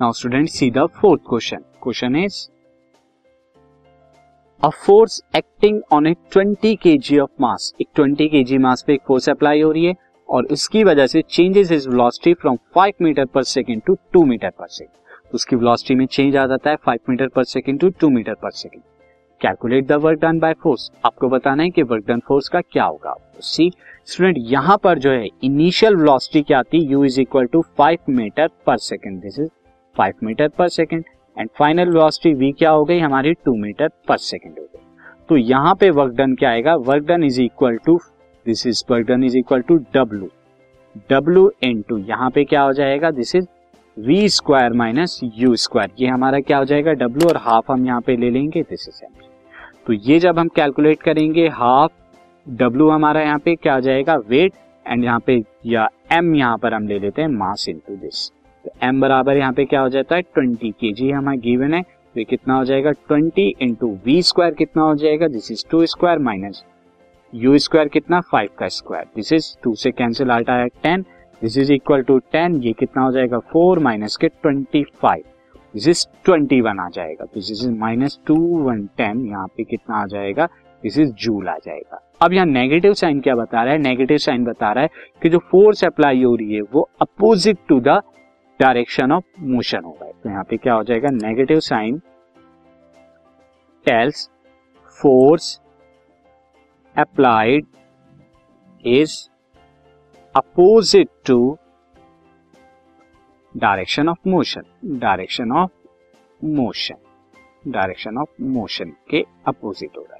Now student see the fourth question question is a force acting on a 20 KG of mass एक 20 KG मास पे एक force apply हो रही है और उसकी वजह से changes is velocity from 5 meter per second to 2 meter per second उसकी वेलोसिटी में चेंज आ जाता है 5 meter per second to 2 meter per second calculate the work done by force आपको बताना है कि वर्क डन फोर्स का क्या होगा. सी स्टूडेंट यहाँ पर जो है इनिशियल वेलोसिटी क्या आती है? U is equal to 5 meter per second this is 5 meter per second and final velocity v क्या हो गई? हमारी 2 मीटर पर सेकंड हो गई। तो यहाँ पे वर्क डन क्या आएगा? Work done is equal to this is work done is equal to w. W into यहाँ पे क्या हो जाएगा? This is v square minus u square ये हमारा क्या हो जाएगा? W और हाफ़ हम यहाँ पे ले लेंगे दिस इज़ तो ये जब हम कैलकुलेट करेंगे हाफ़ w हमारा यहाँ पे क्या हो जाएगा? वेट एंड यहाँ पे या m यहाँ पर हम ले लेते हैं मास इनटू दिस तो m बराबर यहाँ पे क्या हो जाता है? ट्वेंटी के जी हमारा गिवन है तो कितना हो जाएगा? ट्वेंटी इंटू वी स्क्वायर कितना हो जाएगा? This is two square minus u square कितना? फाइव का स्क्वायर दिस इज़ टू से कैंसिल आउट आया ten this is equal to ten ये कितना हो जाएगा? फोर माइनस के twenty five this is twenty one आ जाएगा. This is minus two one ten यहाँ पे कितना आ जाएगा? दिस इज़ जूल आ जाएगा. अब यहाँ नेगेटिव साइन क्या बता रहा है? नेगेटिव साइन बता रहा है कि जो फोर्स अप्लाई हो रही है, वो opposite to the direction of motion होगा तो यहाँ पे क्या हो जाएगा? Negative sign tells force applied is opposite to direction of motion direction of motion direction of motion के अपोजिट हो रहा है।